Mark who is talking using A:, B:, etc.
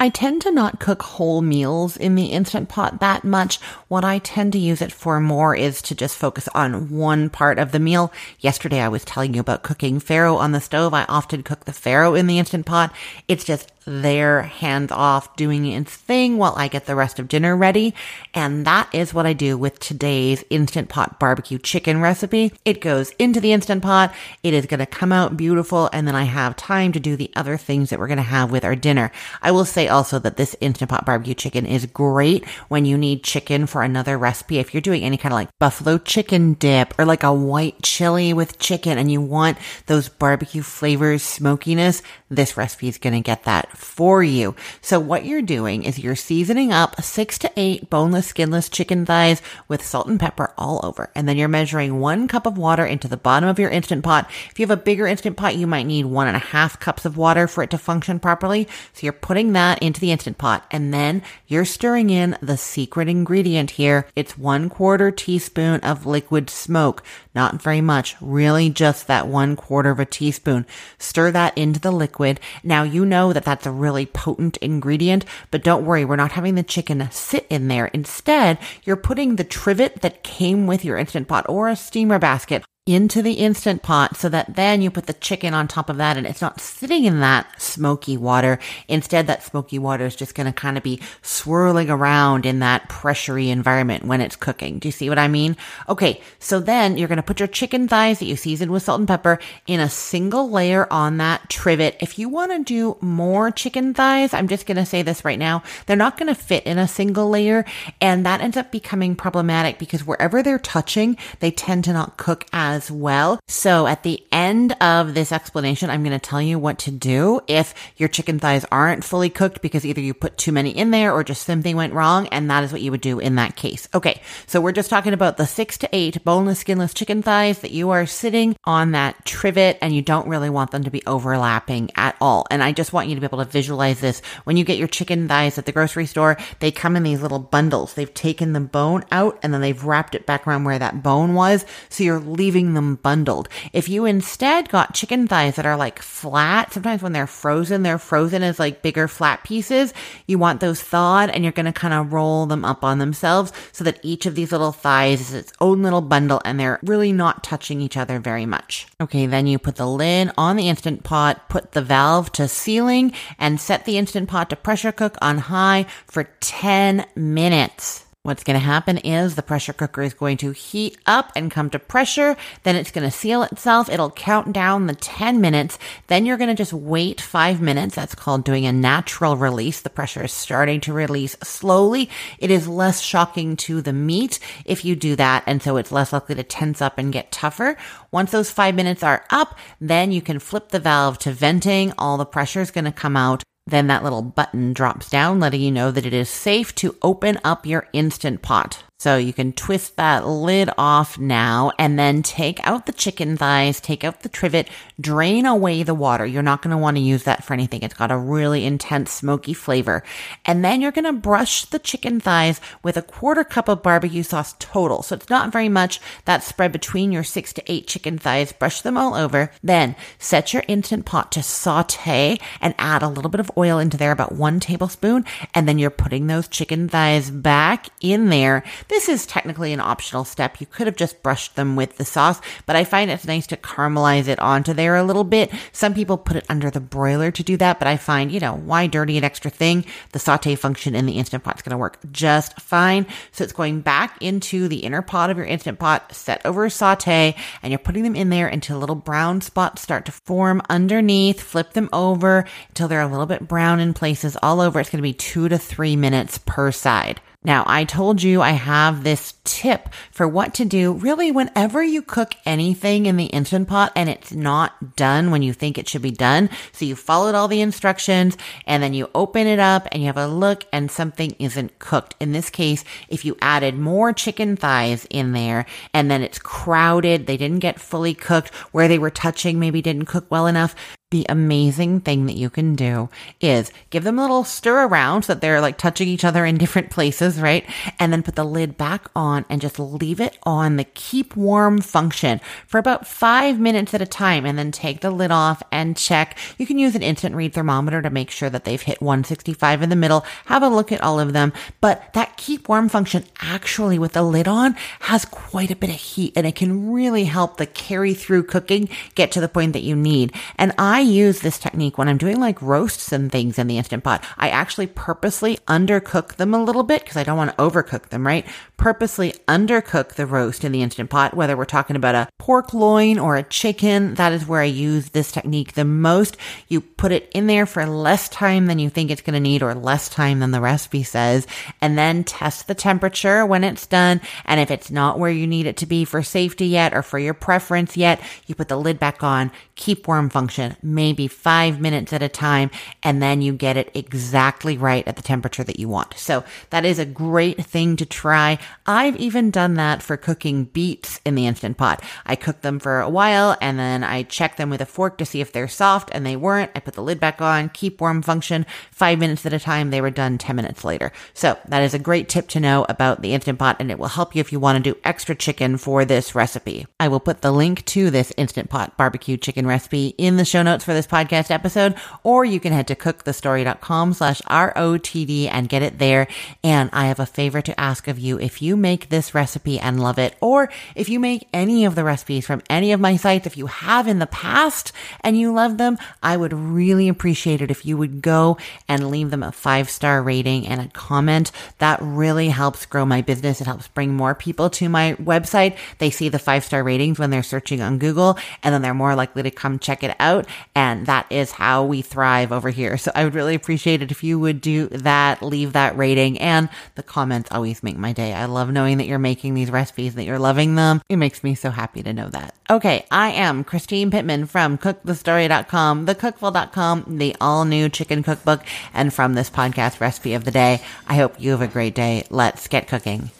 A: I tend to not cook whole meals in the Instant Pot that much. What I tend to use it for more is to just focus on one part of the meal. Yesterday I was telling you about cooking farro on the stove. I often cook the farro in the Instant Pot. It's just there, hands off, doing its thing while I get the rest of dinner ready. And that is what I do with today's Instant Pot barbecue chicken recipe. It goes into the Instant Pot. It is going to come out beautiful. And then I have time to do the other things that we're going to have with our dinner. I will say also that this Instant Pot barbecue chicken is great when you need chicken for another recipe. If you're doing any kind of like buffalo chicken dip or like a white chili with chicken and you want those barbecue flavors, smokiness, this recipe is going to get that for you. So what you're doing is you're seasoning up six to eight boneless, skinless chicken thighs with salt and pepper all over. And then you're measuring one cup of water into the bottom of your instant pot. If you have a bigger instant pot, you might need one and a half cups of water for it to function properly. So you're putting that Uh, into the instant pot and then you're stirring in the secret ingredient here. It's one quarter teaspoon of liquid smoke. Not very much, really just that one quarter of a teaspoon. Stir that into the liquid. Now you know that that's a really potent ingredient, but don't worry, we're not having the chicken sit in there. Instead, you're putting the trivet that came with your instant pot or a steamer basket into the instant pot so that then you put the chicken on top of that and it's not sitting in that smoky water. Instead, that smoky water is just going to kind of be swirling around in that pressury environment when it's cooking. Do you see what I mean? Okay. So then you're going to put your chicken thighs that you seasoned with salt and pepper in a single layer on that trivet. If you want to do more chicken thighs, I'm just going to say this right now. They're not going to fit in a single layer and that ends up becoming problematic because wherever they're touching, they tend to not cook as as well. So at the end of this explanation, I'm going to tell you what to do if your chicken thighs aren't fully cooked because either you put too many in there or just something went wrong. And that is what you would do in that case. Okay. So we're just talking about the six to eight boneless, skinless chicken thighs that you are sitting on that trivet and you don't really want them to be overlapping at all. And I just want you to be able to visualize this. When you get your chicken thighs at the grocery store, they come in these little bundles. They've taken the bone out and then they've wrapped it back around where that bone was. So you're leaving them bundled. If you instead got chicken thighs that are like flat, sometimes when they're frozen, they're frozen as like bigger flat pieces. You want those thawed and you're going to kind of roll them up on themselves so that each of these little thighs is its own little bundle and they're really not touching each other very much. Okay, then you put the lid on the instant pot, put the valve to sealing and set the instant pot to pressure cook on high for 10 minutes. What's going to happen is the pressure cooker is going to heat up and come to pressure. Then it's going to seal itself. It'll count down the 10 minutes. Then you're going to just wait five minutes. That's called doing a natural release. The pressure is starting to release slowly. It is less shocking to the meat if you do that. And so it's less likely to tense up and get tougher. Once those five minutes are up, then you can flip the valve to venting. All the pressure is going to come out. Then that little button drops down, letting you know that it is safe to open up your Instant Pot. So you can twist that lid off now and then take out the chicken thighs, take out the trivet, drain away the water. You're not going to want to use that for anything. It's got a really intense smoky flavor. And then you're going to brush the chicken thighs with a quarter cup of barbecue sauce total. So it's not very much that spread between your six to eight chicken thighs. Brush them all over. Then set your instant pot to saute and add a little bit of oil into there, about one tablespoon. And then you're putting those chicken thighs back in there this is technically an optional step. You could have just brushed them with the sauce, but I find it's nice to caramelize it onto there a little bit. Some people put it under the broiler to do that, but I find, you know, why dirty an extra thing? The saute function in the Instant Pot is going to work just fine. So it's going back into the inner pot of your Instant Pot, set over saute, and you're putting them in there until little brown spots start to form underneath. Flip them over until they're a little bit brown in places all over. It's going to be two to three minutes per side. Now, I told you I have this tip for what to do really whenever you cook anything in the Instant Pot and it's not done when you think it should be done. So you followed all the instructions and then you open it up and you have a look and something isn't cooked. In this case, if you added more chicken thighs in there and then it's crowded, they didn't get fully cooked, where they were touching maybe didn't cook well enough, the amazing thing that you can do is give them a little stir around so that they're like touching each other in different places right? And then put the lid back on and just leave it on the keep warm function for about five minutes at a time and then take the lid off and check. You can use an instant read thermometer to make sure that they've hit 165 in the middle. Have a look at all of them. But that keep warm function actually with the lid on has quite a bit of heat and it can really help the carry through cooking get to the point that you need. And I use this technique when I'm doing like roasts and things in the Instant Pot. I actually purposely undercook them a little bit because I don't want to overcook them, right? Purposely undercook the roast in the Instant Pot, whether we're talking about a pork loin or a chicken. That is where I use this technique the most. You put it in there for less time than you think it's going to need or less time than the recipe says, and then test the temperature when it's done. And if it's not where you need it to be for safety yet or for your preference yet, you put the lid back on, keep warm function, maybe five minutes at a time, and then you get it exactly right at the temperature that you want. So that is a great thing to try. I've even done that for cooking beets in the Instant Pot. I cook them for a while and then I check them with a fork to see if they're soft and they weren't. I put the lid back on, keep warm function, five minutes at a time. They were done 10 minutes later. So that is a great tip to know about the Instant Pot and it will help you if you want to do extra chicken for this recipe. I will put the link to this Instant Pot barbecue chicken recipe in the show notes for this podcast episode, or you can head to cookthestory.com slash ROTD and get it there. And I have a favor to ask of you. If you make this recipe and love it, or if you make any of the recipes from any of my sites, if you have in the past and you love them, I would really appreciate it if you would go and leave them a five star rating and a comment. That really helps grow my business. It helps bring more people to my website. They see the five star ratings when they're searching on Google and then they're more likely to come check it out. And that is how we thrive over here. So I would really appreciate it if you would do that, leave that rating and the comments always make my day. I love knowing that you're making these recipes, that you're loving them. It makes me so happy to know that. Okay. I am Christine Pittman from cookthestory.com, thecookful.com, the all new chicken cookbook, and from this podcast recipe of the day. I hope you have a great day. Let's get cooking.